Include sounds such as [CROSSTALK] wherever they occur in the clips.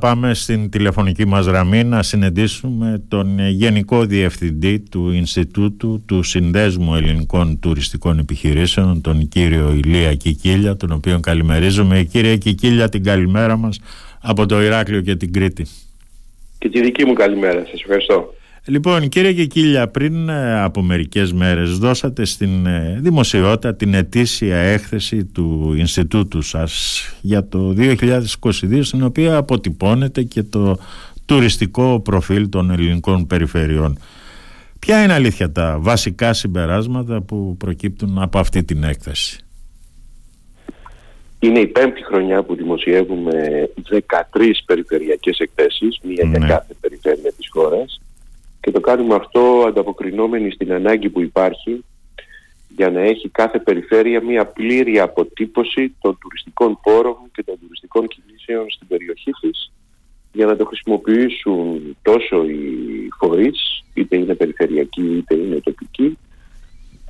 Πάμε στην τηλεφωνική μας γραμμή να συναντήσουμε τον Γενικό Διευθυντή του Ινστιτούτου του Συνδέσμου Ελληνικών Τουριστικών Επιχειρήσεων, τον κύριο Ηλία Κικίλια, τον οποίο καλημερίζουμε. Κύριε Κικίλια, την καλημέρα μας από το Ηράκλειο και την Κρήτη. Και τη δική μου καλημέρα. Σας ευχαριστώ. Λοιπόν, κύριε Κικίλια, πριν ε, από μερικές μέρες δώσατε στην ε, δημοσιότητα την ετήσια έκθεση του Ινστιτούτου σας για το 2022, στην οποία αποτυπώνεται και το τουριστικό προφίλ των ελληνικών περιφερειών. Ποια είναι αλήθεια τα βασικά συμπεράσματα που προκύπτουν από αυτή την έκθεση; Είναι η πέμπτη χρονιά που δημοσιεύουμε 13 περιφερειακές εκθέσεις, μία για ναι. κάθε περιφέρεια της χώρας και το κάνουμε αυτό ανταποκρινόμενοι στην ανάγκη που υπάρχει για να έχει κάθε περιφέρεια μια πλήρη αποτύπωση των τουριστικών πόρων και των τουριστικών κινήσεων στην περιοχή της για να το χρησιμοποιήσουν τόσο οι φορείς, είτε είναι περιφερειακοί είτε είναι τοπικοί,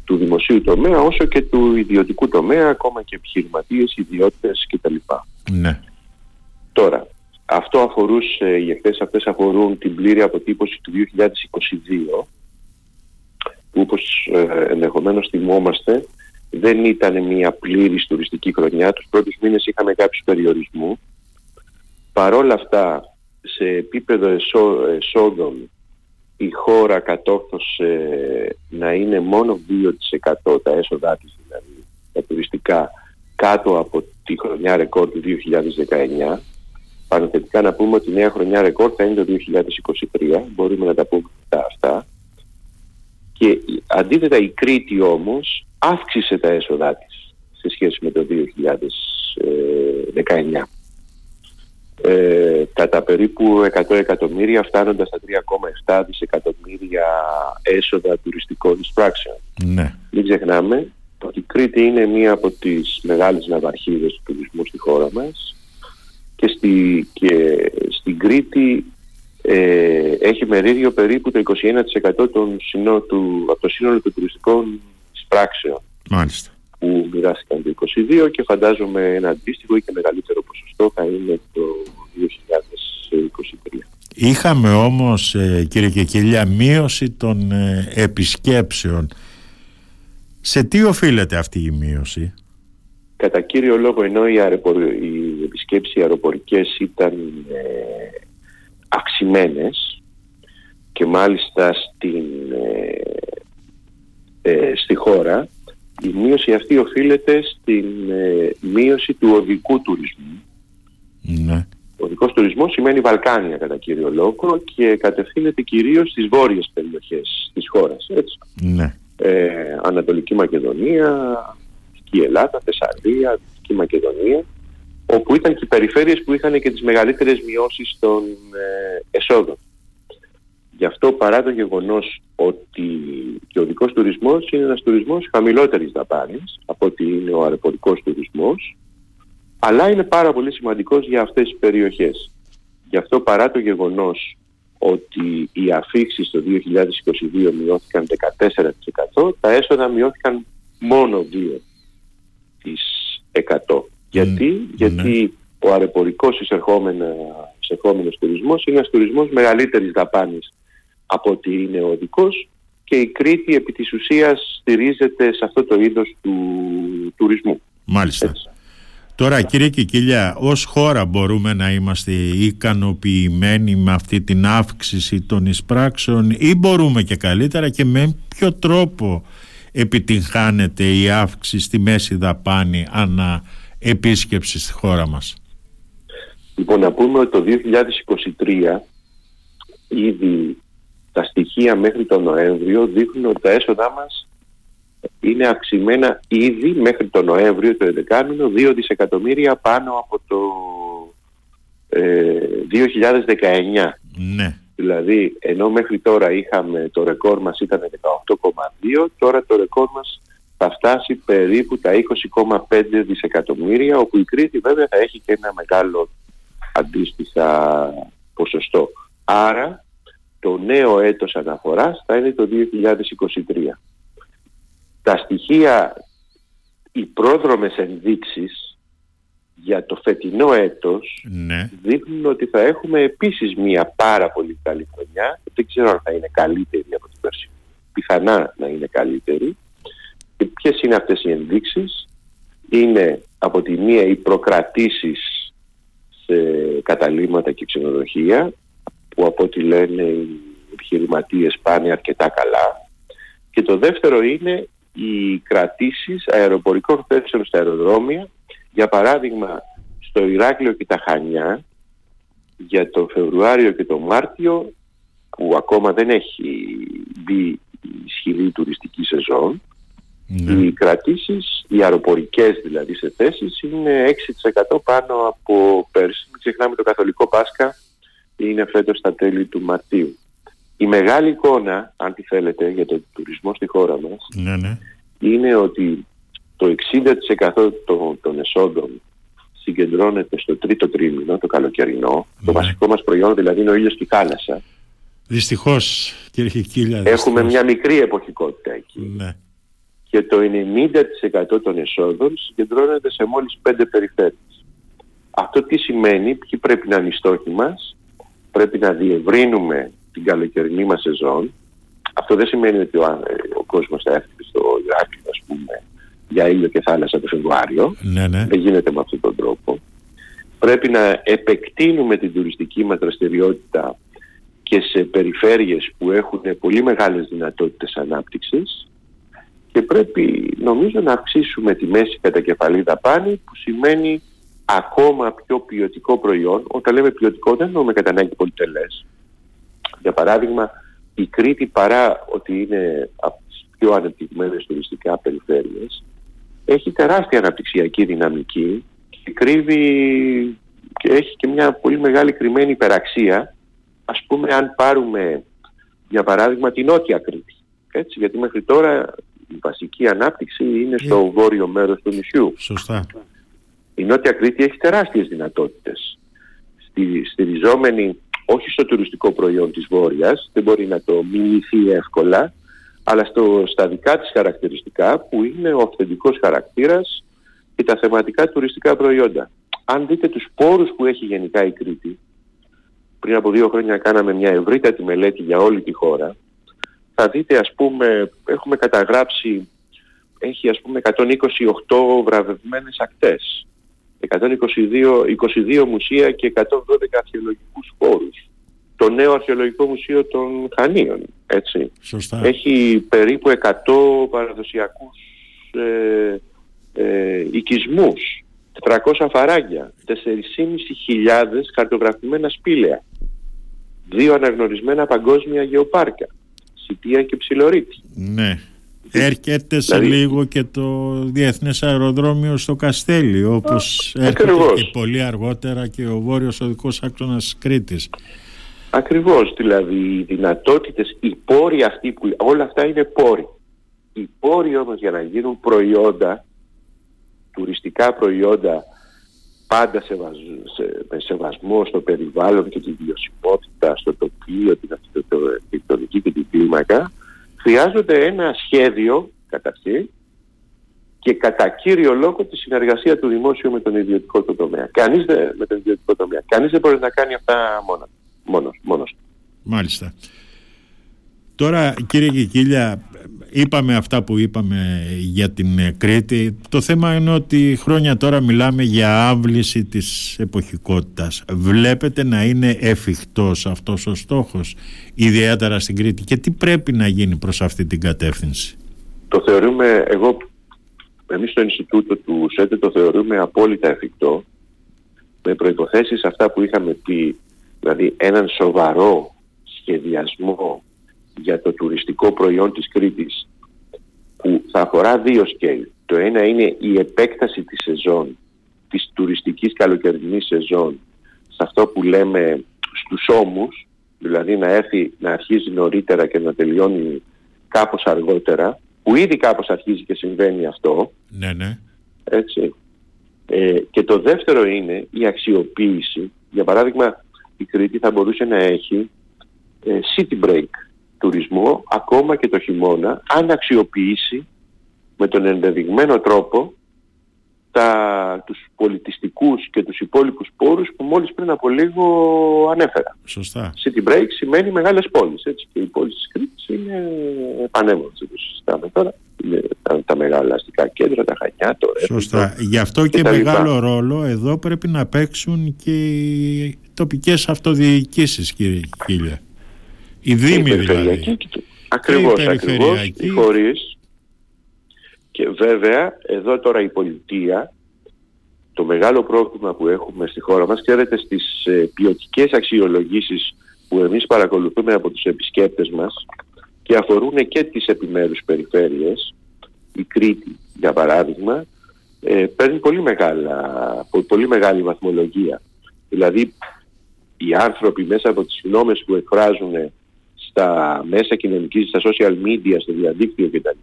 του δημοσίου τομέα όσο και του ιδιωτικού τομέα, ακόμα και επιχειρηματίες, ιδιώτες κτλ. Ναι. Τώρα, αυτό αφορούσε, οι εκθέσεις αυτές αφορούν την πλήρη αποτύπωση του 2022 που όπως ε, ενδεχομένως θυμόμαστε δεν ήταν μια πλήρης τουριστική χρονιά. Τους πρώτους μήνες είχαμε κάποιους περιορισμούς. Παρόλα αυτά, σε επίπεδο εσόδων η χώρα κατόρθωσε να είναι μόνο 2% τα έσοδά της, δηλαδή τα τουριστικά, κάτω από τη χρονιά ρεκόρ του 2019 Παρενθετικά να πούμε ότι η νέα χρονιά ρεκόρ θα είναι το 2023, μπορούμε να τα πούμε αυτά. Και αντίθετα η Κρήτη όμως αύξησε τα έσοδά της σε σχέση με το 2019. Ε, κατά περίπου 100 εκατομμύρια φτάνοντας στα 3,7 δισεκατομμύρια έσοδα τουριστικών εισπράξεων. Ναι. Μην ξεχνάμε ότι η Κρήτη είναι μία από τις μεγάλες ναυαρχίδες του τουρισμού στη χώρα μας και, στη, και στην Κρήτη ε, έχει μερίδιο περίπου το 21% των συνό, του, από το σύνολο των τουριστικών πράξεων Μάλιστα. που μοιράστηκαν το 2022 και φαντάζομαι ένα αντίστοιχο ή και μεγαλύτερο ποσοστό θα είναι το 2023. Είχαμε όμως ε, κύριε Κεκελιά μείωση των ε, επισκέψεων. Σε τι οφείλεται αυτή η μείωση; Κατά κύριο λόγο ενώ οι, αεροπορ... οι επισκέψεις αεροπορικές ήταν ε, αυξημένες και μάλιστα στην, ε, ε, στη χώρα η μείωση αυτή οφείλεται στην ε, μείωση του οδικού τουρισμού. Ναι. Ο οδικός τουρισμός σημαίνει Βαλκάνια κατά κύριο λόγο και κατευθύνεται κυρίως στις βόρειες περιοχές της χώρας. Έτσι. Ναι. Ανατολική Μακεδονία, Δυτική Ελλάδα, Θεσσαλία, Δυτική Μακεδονία, όπου ήταν και οι περιφέρειες που είχαν και τις μεγαλύτερες μειώσεις των ε, εσόδων. Γι' αυτό παρά το γεγονός ότι και ο δικός τουρισμός είναι ένας τουρισμός χαμηλότερης δαπάνης από ότι είναι ο αεροπορικός τουρισμός, αλλά είναι πάρα πολύ σημαντικός για αυτές τις περιοχές. Γι' αυτό παρά το γεγονός ότι οι αφήξεις το 2022 μειώθηκαν 14%, τα έσοδα μειώθηκαν μόνο 2%. 100. Γιατί, Γιατί ο αρεπορικός εισερχόμενος τουρισμός είναι ένας τουρισμός μεγαλύτερης δαπάνης από ότι είναι ο δικός και η Κρήτη επί της ουσίας στηρίζεται σε αυτό το είδος του τουρισμού. Μάλιστα. Τώρα κύριε Κικίλια, ως χώρα μπορούμε να είμαστε ικανοποιημένοι με αυτή την αύξηση των εισπράξεων ή μπορούμε και καλύτερα και με ποιο τρόπο επιτυγχάνεται η αύξηση στη μέση δαπάνη ανά επίσκεψη στη χώρα μας. Λοιπόν, να πούμε ότι το 2023 ήδη τα στοιχεία μέχρι τον Νοέμβριο δείχνουν ότι τα έσοδά μας είναι αυξημένα ήδη μέχρι τον Νοέμβριο το 11 2 δισεκατομμύρια πάνω από το ε, 2019. Ναι. Δηλαδή, ενώ μέχρι τώρα είχαμε το ρεκόρ μας ήταν 18,2, τώρα το ρεκόρ μας θα φτάσει περίπου τα 20,5 δισεκατομμύρια, όπου η Κρήτη βέβαια θα έχει και ένα μεγάλο αντίστοιχα ποσοστό. Άρα, το νέο έτος αναφοράς θα είναι το 2023. Τα στοιχεία, οι πρόδρομες ενδείξεις για το φετινό έτος ναι. δείχνουν ότι θα έχουμε επίσης μια πάρα πολύ καλή χρονιά. Δεν ξέρω αν θα είναι καλύτερη από την περσινή. Πιθανά να είναι καλύτερη. Και ποιες είναι αυτές οι ενδείξεις; Είναι από τη μία οι προκρατήσεις σε καταλήμματα και ξενοδοχεία που από ό,τι λένε οι επιχειρηματίες πάνε αρκετά καλά. Και το δεύτερο είναι οι κρατήσεις αεροπορικών θέσεων στα αεροδρόμια για παράδειγμα, στο Ηράκλειο και τα Χανιά, για το Φεβρουάριο και το Μάρτιο, που ακόμα δεν έχει μπει η ισχυρή τουριστική σεζόν, ναι. οι κρατήσεις, οι αεροπορικές δηλαδή σε θέσεις, είναι 6% πάνω από πέρσι. Μην ξεχνάμε το Καθολικό Πάσχα, είναι φέτος στα τέλη του Μαρτίου. Η μεγάλη εικόνα, αν τη θέλετε, για τον τουρισμό στη χώρα μας, ναι, ναι. είναι ότι το 60% των, των εσόδων συγκεντρώνεται στο τρίτο τρίμηνο, το καλοκαιρινό. Το ναι. βασικό μας προϊόν δηλαδή είναι ο ήλιος και η θάλασσα. Δυστυχώς κύριε Χικίλια. Έχουμε μια μικρή εποχικότητα εκεί. Ναι. Και το 90% των εσόδων συγκεντρώνεται σε μόλις πέντε περιφέρειες. Αυτό τι σημαίνει, ποιοι πρέπει να είναι οι στόχοι μας. Πρέπει να διευρύνουμε την καλοκαιρινή μας σεζόν. Αυτό δεν σημαίνει ότι ο, ο κόσμος θα έρθει στο Ηράκλειο, ας πούμε, για ήλιο και θάλασσα το Φεβρουάριο. Ναι, ναι. Δεν γίνεται με αυτόν τον τρόπο. Πρέπει να επεκτείνουμε την τουριστική μας δραστηριότητα και σε περιφέρειες που έχουν πολύ μεγάλες δυνατότητες ανάπτυξης και πρέπει νομίζω να αυξήσουμε τη μέση κατακεφαλή δαπάνη που σημαίνει ακόμα πιο ποιοτικό προϊόν. Όταν λέμε ποιοτικό δεν εννοούμε κατά ανάγκη πολυτελές. Για παράδειγμα, η Κρήτη παρά ότι είναι από τις πιο ανεπτυγμένες τουριστικά περιφέρειες έχει τεράστια αναπτυξιακή δυναμική και κρύβει και έχει και μια πολύ μεγάλη κρυμμένη υπεραξία ας πούμε αν πάρουμε για παράδειγμα την Νότια Κρήτη έτσι, γιατί μέχρι τώρα η βασική ανάπτυξη είναι στο yeah. Ναι. βόρειο μέρος του νησιού. Σωστά. Η Νότια Κρήτη έχει τεράστιες δυνατότητες. Στη, στηριζόμενη όχι στο τουριστικό προϊόν της Βόρειας, δεν μπορεί να το μιμηθεί εύκολα, αλλά στο, στα δικά της χαρακτηριστικά που είναι ο αυθεντικός χαρακτήρας και τα θεματικά τουριστικά προϊόντα. Αν δείτε τους πόρους που έχει γενικά η Κρήτη, πριν από δύο χρόνια κάναμε μια ευρύτατη μελέτη για όλη τη χώρα, θα δείτε ας πούμε, έχουμε καταγράψει, έχει ας πούμε 128 βραβευμένες ακτές, 122 22 μουσεία και 112 αρχαιολογικούς χώρους το νέο αρχαιολογικό μουσείο των Χανίων. Έτσι. Σωστά. Έχει περίπου 100 παραδοσιακούς ε, ε, οικισμούς, 400 φαράγγια, 4.500 χαρτογραφημένα σπήλαια, δύο αναγνωρισμένα παγκόσμια γεωπάρκα, Σιτία και Ψιλορίτη. Ναι. Έρχεται σε δηλαδή- λίγο και το Διεθνές Αεροδρόμιο στο Καστέλι, όπως έρχεται και πολύ αργότερα και ο Βόρειος Οδικός Άξονας Κρήτης. Ακριβώς, δηλαδή οι δυνατότητες, οι πόροι αυτοί που όλα αυτά είναι πόροι. Οι πόροι όμως για να γίνουν προϊόντα, τουριστικά προϊόντα, πάντα σε, με σεβασμό στο περιβάλλον και τη βιωσιμότητα, στο τοπίο, την αρχιτεκτονική και την κλίμακα, χρειάζονται ένα σχέδιο καταρχήν και κατά κύριο λόγο τη συνεργασία του δημόσιου με τον ιδιωτικό τομέα. Κανείς δεν, με τον ιδιωτικό τομέα. Κανείς δεν μπορεί να κάνει αυτά μόνο μόνος, μόνος. Μάλιστα. Τώρα κύριε Κικίλια, είπαμε αυτά που είπαμε για την Κρήτη. Το θέμα είναι ότι χρόνια τώρα μιλάμε για άβληση της εποχικότητας. Βλέπετε να είναι εφικτός αυτός ο στόχος, ιδιαίτερα στην Κρήτη; Και τι πρέπει να γίνει προς αυτή την κατεύθυνση; Το θεωρούμε, εγώ, εμείς στο Ινστιτούτο του ΣΕΤΕ το θεωρούμε απόλυτα εφικτό, με προϋποθέσεις αυτά που είχαμε πει δηλαδή έναν σοβαρό σχεδιασμό για το τουριστικό προϊόν της Κρήτης που θα αφορά δύο σκέλη. Το ένα είναι η επέκταση της σεζόν, της τουριστικής καλοκαιρινής σεζόν σε αυτό που λέμε στους ώμους, δηλαδή να έρθει να αρχίζει νωρίτερα και να τελειώνει κάπως αργότερα, που ήδη κάπως αρχίζει και συμβαίνει αυτό. Ναι, ναι. Έτσι. Ε, και το δεύτερο είναι η αξιοποίηση. Για παράδειγμα, η Κρήτη θα μπορούσε να έχει ε, city break τουρισμό ακόμα και το χειμώνα αν αξιοποιήσει με τον ενδεδειγμένο τρόπο τα, τους πολιτιστικούς και τους υπόλοιπους πόρους που μόλις πριν από λίγο ανέφερα. Σωστά. City break σημαίνει μεγάλες πόλεις, έτσι, και οι πόλεις της Κρήτης είναι πανέμορφες, δεν το συζητάμε τώρα. Είναι τα, τα μεγάλα αστικά κέντρα, τα Χανιά, το Ρέφι. Σωστά. Γι' αυτό και, τα λοιπά. μεγάλο ρόλο εδώ πρέπει να παίξουν και οι τοπικές αυτοδιοικήσεις, κύριε Κίλια. Οι η δήμοι περιφερειακή δηλαδή. και το- Ακριβώς, Και η ακριβώς. περιφερειακή. Οι φορείς και βέβαια εδώ τώρα η πολιτεία το μεγάλο πρόβλημα που έχουμε στη χώρα μας ξέρετε στις ε, ποιοτικές αξιολογήσεις που εμείς παρακολουθούμε από τους επισκέπτες μας και αφορούν και τις επιμέρους περιφέρειες η Κρήτη για παράδειγμα ε, παίρνει πολύ, μεγάλα, πο- πολύ μεγάλη βαθμολογία. Δηλαδή οι άνθρωποι μέσα από τις γνώμες που εκφράζουν στα μέσα κοινωνικής, στα social media, στο διαδίκτυο κτλ.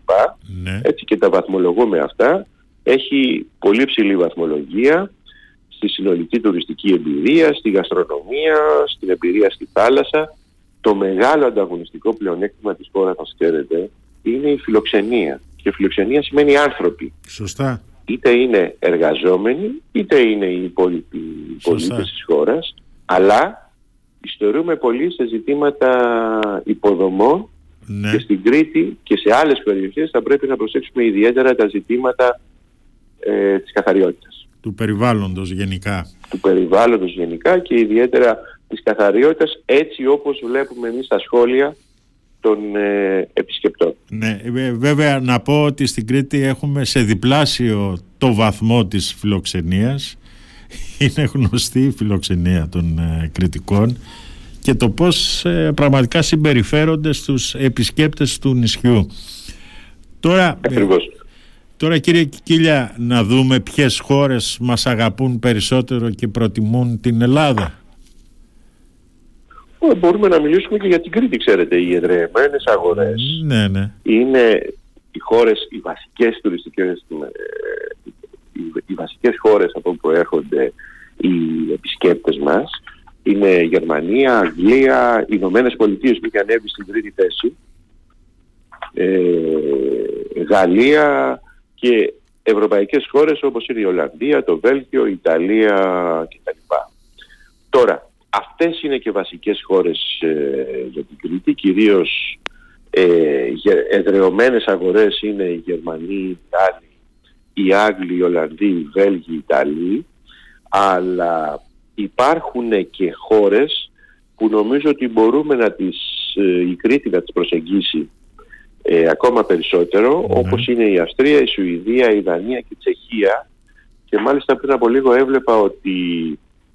Ναι. Έτσι και τα βαθμολογούμε αυτά. Έχει πολύ ψηλή βαθμολογία στη συνολική τουριστική εμπειρία, στη γαστρονομία, στην εμπειρία στη θάλασσα. Το μεγάλο ανταγωνιστικό πλεονέκτημα της χώρας μας ξέρετε είναι η φιλοξενία. Και φιλοξενία σημαίνει άνθρωποι. Σωστά. Είτε είναι εργαζόμενοι, είτε είναι οι υπόλοιποι Σωστά. πολίτες της χώρας, αλλά ιστορούμε πολύ σε ζητήματα υποδομών Ναι. και στην Κρήτη και σε άλλες περιοχές θα πρέπει να προσέξουμε ιδιαίτερα τα ζητήματα ε, της καθαριότητας. Του περιβάλλοντος γενικά. Του περιβάλλοντος γενικά και ιδιαίτερα της καθαριότητας έτσι όπως βλέπουμε εμείς στα σχόλια των ε, επισκεπτών. Ναι, ε, βέβαια να πω ότι στην Κρήτη έχουμε σε διπλάσιο το βαθμό της φιλοξενίας. Είναι γνωστή η φιλοξενία των ε, Κρητικών και το πώς ε, πραγματικά συμπεριφέρονται στους επισκέπτες του νησιού. Τώρα, ε, Ακριβώς. τώρα κύριε Κικίλια, να δούμε ποιες χώρες μας αγαπούν περισσότερο και προτιμούν την Ελλάδα. Ε, Μπορούμε να μιλήσουμε και για την Κρήτη, ξέρετε, οι εδρεμένες αγορές. Ναι, ναι. είναι οι χώρες, οι βασικές τουριστικές, ε, οι, οι βασικές χώρες από όπου έρχονται οι επισκέπτες μας είναι Γερμανία, Αγγλία, οι Ηνωμένες Πολιτείες που είχε ανέβει στην τρίτη θέση, ε, Γαλλία και ευρωπαϊκές χώρες όπως είναι η Ολλανδία, το Βέλγιο, η Ιταλία κτλ. Τώρα, αυτές είναι και βασικές χώρες ε, για την Κρήτη, κυρίως ε, γε- εδρεωμένες αγορές είναι οι Γερμανοί, οι Γάλλοι, οι Άγγλοι, οι Ολλανδοί, οι Βέλγοι, οι Ιταλοί, αλλά υπάρχουν και χώρες που νομίζω ότι μπορούμε να τις, ε, η Κρήτη να τις προσεγγίσει ε, ακόμα περισσότερο, Ναι. όπως είναι η Αυστρία, η Σουηδία, η Δανία και η Τσεχία και μάλιστα πριν από λίγο έβλεπα ότι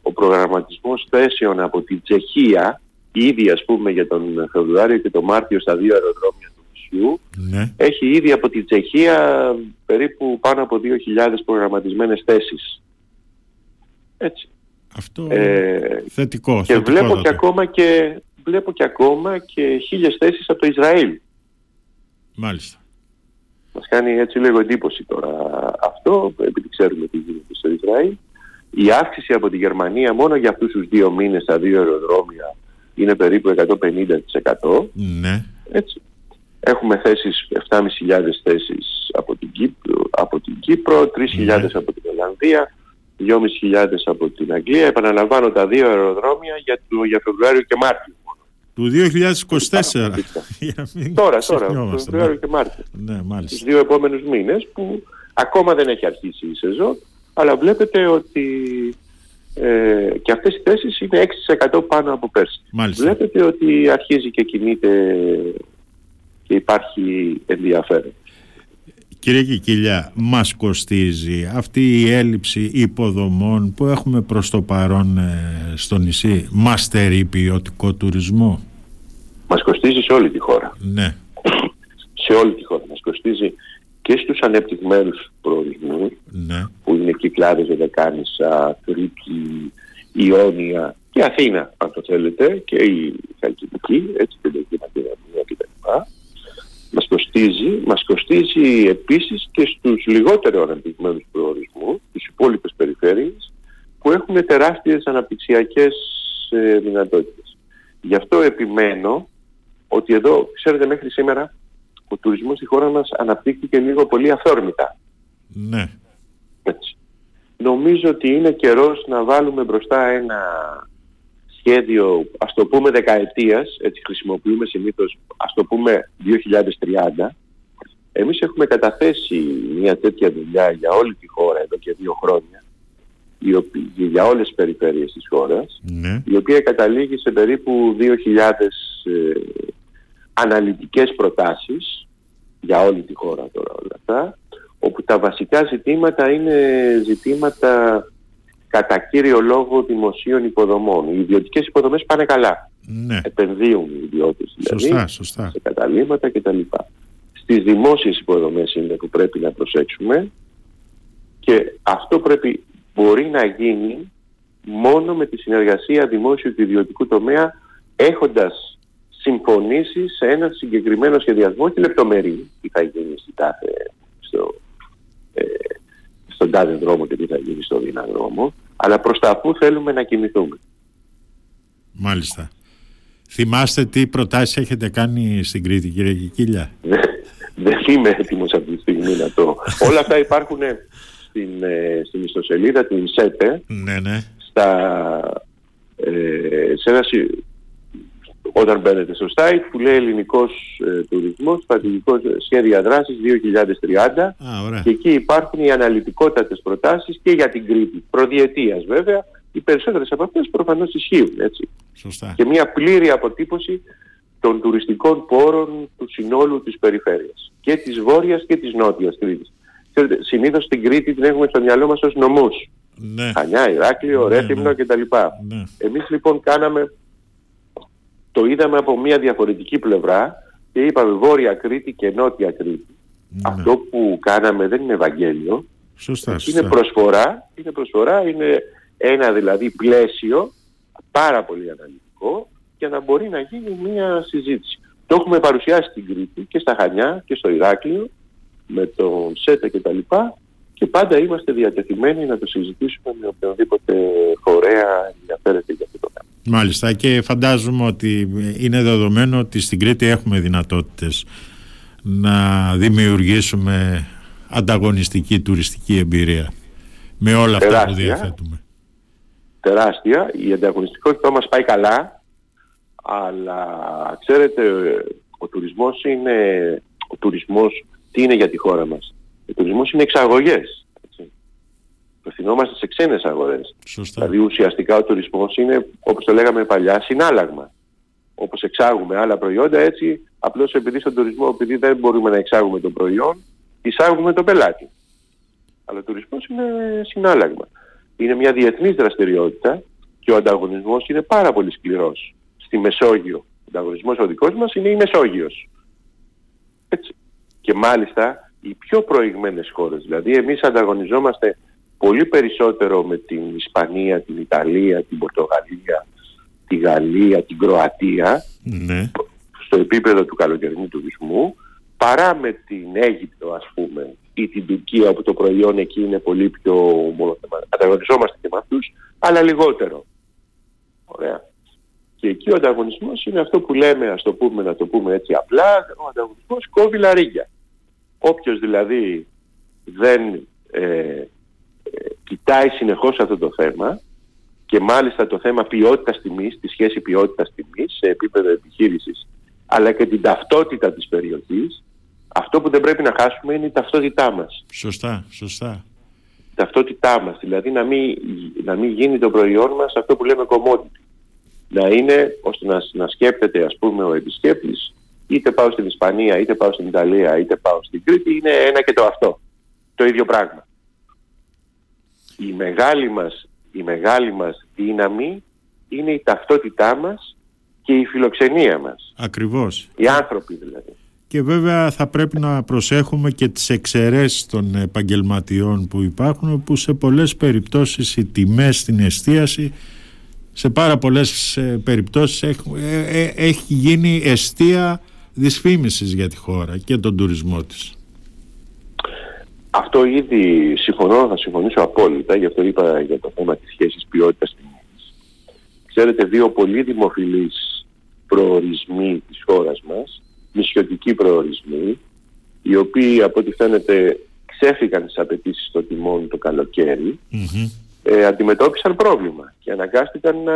ο προγραμματισμός θέσεων από την Τσεχία ήδη ας πούμε για τον Φεβρουάριο και τον Μάρτιο στα δύο αεροδρόμια του νησιού ναι. έχει ήδη από την Τσεχία περίπου πάνω από 2.000 προγραμματισμένες θέσεις. Έτσι. Αυτό Ε, θετικό. και βλέπω θετικότατο. και ακόμα και βλέπω και ακόμα και χίλιες θέσεις από το Ισραήλ. Μάλιστα. Μας κάνει έτσι λίγο εντύπωση τώρα αυτό, επειδή ξέρουμε τι γίνεται στο Ισραήλ. Η αύξηση από τη Γερμανία μόνο για αυτούς τους δύο μήνες στα δύο αεροδρόμια είναι περίπου 150%. Ναι. Έτσι. Έχουμε θέσεις, 7.500 θέσεις από την Κύπρο, από την Κύπρο 3.000 Ναι. από την Ολλανδία, 2.500 από την Αγγλία. Επαναλαμβάνω τα δύο αεροδρόμια για, το, για Φεβρουάριο και Μάρτιο. μόνο. Του 2024. [LAUGHS] Για να μην Τώρα, τώρα, ξεχνιόμαστε, Φεβρουάριο ναι. και Μάρτιο. Ναι, Τους μάλιστα. δύο επόμενους μήνες που ακόμα δεν έχει αρχίσει η σεζόν, αλλά βλέπετε ότι ε, και αυτές οι θέσεις είναι 6% πάνω από πέρσι. Μάλιστα. Βλέπετε ότι αρχίζει και κινείται και υπάρχει ενδιαφέρον. Κύριε Κικίλια, μας κοστίζει αυτή η έλλειψη υποδομών που έχουμε προς το παρόν ε, στο νησί; Μας στερεί ποιοτικό τουρισμό; Μας κοστίζει σε όλη τη χώρα. Ναι. Σε όλη τη χώρα. Μας κοστίζει και στους ανεπτυγμένους προορισμούς Ναι. που είναι Κυκλάδες, Δεκάνησα, Κρήτη, Ιόνια και Αθήνα αν το θέλετε και η Χαλκιδική, έτσι και η Μακεδονία κτλ. Μας κοστίζει, μας κοστίζει επίσης και στους λιγότερο αναπτυγμένους προορισμούς, τους υπόλοιπες περιφέρειες που έχουν τεράστιες αναπτυξιακές ε, δυνατότητες. Γι' αυτό επιμένω ότι εδώ, ξέρετε μέχρι σήμερα, ο τουρισμός στη χώρα μας αναπτύχθηκε λίγο πολύ αθόρμητα. Ναι. Έτσι. νομίζω ότι είναι καιρός να βάλουμε μπροστά ένα σχέδιο, ας το πούμε δεκαετίας, έτσι χρησιμοποιούμε συνήθως, ας το πούμε 2030, εμείς έχουμε καταθέσει μια τέτοια δουλειά για όλη τη χώρα εδώ και δύο χρόνια, η για όλες τις περιφέρειες της χώρας, ναι. η οποία καταλήγει σε περίπου 2.000 ε, αναλυτικές προτάσεις για όλη τη χώρα τώρα όλα αυτά, όπου τα βασικά ζητήματα είναι ζητήματα κατά κύριο λόγο δημοσίων υποδομών. Οι ιδιωτικές υποδομές πάνε καλά. Ναι. Επενδύουν οι ιδιώτες δηλαδή Σωστά, σωστά. σε καταλήμματα κτλ. Στις δημόσιες υποδομές είναι που πρέπει να προσέξουμε και αυτό πρέπει, μπορεί να γίνει μόνο με τη συνεργασία δημόσιου και ιδιωτικού τομέα έχοντας συμφωνήσει σε ένα συγκεκριμένο σχεδιασμό και λεπτομερή τι θα γίνει στην τάθε, στο, ε, στον τάδε δρόμο και τι θα γίνει στον δίνα δρόμο αλλά προς τα που θέλουμε να κινηθούμε. Μάλιστα. Θυμάστε τι προτάσεις έχετε κάνει στην Κρήτη κύριε Κικίλια; Δεν είμαι έτοιμος αυτή τη στιγμή να το... Όλα αυτά υπάρχουν στην, ε, στην ιστοσελίδα την ΣΕΤΕ Ναι, ναι. στα, ε, σε ένα, συ- όταν μπαίνετε στο site που λέει ελληνικός ε, τουρισμός, στρατηγικός σχέδια δράσης 2030 Α, ωραία. και εκεί υπάρχουν οι αναλυτικότατες προτάσεις και για την Κρήτη. Προδιετίας βέβαια, οι περισσότερες από αυτές προφανώς ισχύουν έτσι. Σωστά. Και μια πλήρη αποτύπωση των τουριστικών πόρων του συνόλου της περιφέρειας. Και της βόρειας και της νότιας Κρήτης. Ξέρετε, συνήθως την Κρήτη την έχουμε στο μυαλό μας ως νομούς. Ναι, Χανιά, Ηράκλειο, Ναι, Ρέθυμνο ναι. κτλ. ναι. Εμείς λοιπόν κάναμε, το είδαμε από μια διαφορετική πλευρά και είπαμε Βόρεια Κρήτη και Νότια Κρήτη. ναι. Αυτό που κάναμε δεν είναι Ευαγγέλιο, Σωστά, είναι σωστά. προσφορά, είναι προσφορά, είναι ένα δηλαδή πλαίσιο πάρα πολύ αναλυτικό για να μπορεί να γίνει μια συζήτηση. Το έχουμε παρουσιάσει στην Κρήτη και στα Χανιά και στο Ηράκλειο με τον ΣΕΤΕ και τα λοιπά και πάντα είμαστε διατεθειμένοι να το συζητήσουμε με οποιονδήποτε φορέα ενδιαφέρεται για αυτό το θέμα. Μάλιστα και φαντάζομαι ότι είναι δεδομένο ότι στην Κρήτη έχουμε δυνατότητες να δημιουργήσουμε ανταγωνιστική τουριστική εμπειρία με όλα αυτά που Τεράστια. διαθέτουμε. τεράστια. Η ανταγωνιστικότητά μας πάει καλά, αλλά ξέρετε, ο τουρισμός είναι, ο τουρισμός, τι είναι για τη χώρα μας; Ο τουρισμός είναι εξαγωγές. Έτσι. Απευθυνόμαστε σε ξένες αγορές. Σωστά. Δηλαδή ουσιαστικά ο τουρισμός είναι, όπως το λέγαμε παλιά, συνάλλαγμα. Όπως εξάγουμε άλλα προϊόντα, έτσι απλώς επειδή στον τουρισμό, επειδή δεν μπορούμε να εξάγουμε το προϊόν, εισάγουμε τον πελάτη. Αλλά ο τουρισμός είναι συνάλλαγμα. Είναι μια διεθνής δραστηριότητα και ο ανταγωνισμός είναι πάρα πολύ σκληρός. Στη Μεσόγειο. Ο ανταγωνισμός ο δικός μας είναι η Μεσόγειος. Έτσι. Και μάλιστα οι πιο προηγμένες χώρες. Δηλαδή εμείς ανταγωνιζόμαστε πολύ περισσότερο με την Ισπανία, την Ιταλία, την Πορτογαλία, τη Γαλλία, την Κροατία Ναι. στο επίπεδο του καλοκαιρινού τουρισμού παρά με την Αίγυπτο ας πούμε ή την Τουρκία όπου το προϊόν εκεί είναι πολύ πιο μονοθεματικό. Ανταγωνιζόμαστε και με αυτούς, αλλά λιγότερο. Ωραία. Και εκεί ο ανταγωνισμός είναι αυτό που λέμε, ας το πούμε, να το πούμε έτσι απλά, ο ανταγωνισμός κόβει λαρίγια. Όποιος δηλαδή δεν ε, ε, κοιτάει συνεχώς αυτό το θέμα και μάλιστα το θέμα ποιότητας τιμής, τη σχέση ποιότητας τιμής σε επίπεδο επιχείρησης αλλά και την ταυτότητα της περιοχής, αυτό που δεν πρέπει να χάσουμε είναι η ταυτότητά μας. Σωστά, σωστά. Η ταυτότητά μας, δηλαδή να μην, να μην γίνει το προϊόν μας αυτό που λέμε commodity. Να είναι ώστε να, να σκέπτεται ας πούμε ο επισκέπτης είτε πάω στην Ισπανία, είτε πάω στην Ιταλία, είτε πάω στην Κρήτη, είναι ένα και το αυτό. Το ίδιο πράγμα. Η μεγάλη μας, η μεγάλη μας δύναμη είναι η ταυτότητά μας και η φιλοξενία μας. Ακριβώς. Οι άνθρωποι δηλαδή. Και βέβαια θα πρέπει να προσέχουμε και τις εξαιρέσεις των επαγγελματιών που υπάρχουν που σε πολλές περιπτώσεις οι τιμές στην εστίαση σε πάρα πολλές ε, περιπτώσεις έχουν- ε, ε, έχει γίνει εστία δυσφήμισης για τη χώρα και τον τουρισμό της. Αυτό ήδη συμφωνώ, θα συμφωνήσω απόλυτα, γι' αυτό είπα για το θέμα της σχέσης ποιότητας τιμής. Ξέρετε, δύο πολύ δημοφιλείς προορισμοί της χώρας μας, νησιωτικοί προορισμοί, οι οποίοι από ό,τι φαίνεται ξέφυγαν τις απαιτήσεις των τιμών το καλοκαιρι ε, αντιμετώπισαν πρόβλημα και αναγκάστηκαν να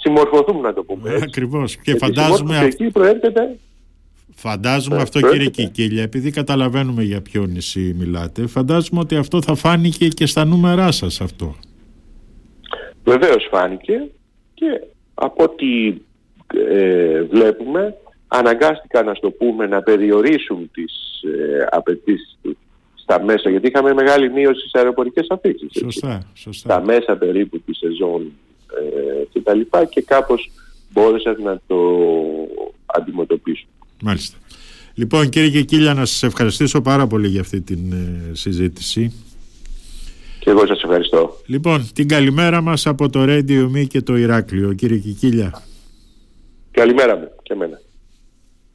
συμμορφωθούν να το πούμε έτσι. Ακριβώς και, φαντάζομαι εκεί προέρχεται Φαντάζομαι ε, αυτό κύριε Κικίλια, επειδή καταλαβαίνουμε για ποιο νησί μιλάτε, φαντάζομαι ότι αυτό θα φάνηκε και στα νούμερά σας αυτό. Βεβαίως φάνηκε και από ό,τι ε, βλέπουμε αναγκάστηκαν να το πούμε να περιορίσουν τις ε, απαιτήσεις τους στα μέσα γιατί είχαμε μεγάλη μείωση στις αεροπορικές αφήξεις. Σωστά, σωστά. Στα μέσα περίπου της σεζόν ε, και τα λοιπά και κάπως μπόρεσαν να το αντιμετωπίσουν. Μάλιστα. Λοιπόν κύριε Κεκίλια να σας ευχαριστήσω πάρα πολύ για αυτή την ε, συζήτηση. Και εγώ σας ευχαριστώ. Λοιπόν, την καλημέρα μας από το Radio Me και το Ηράκλειο, κύριε Κικίλια. Καλημέρα μου και εμένα.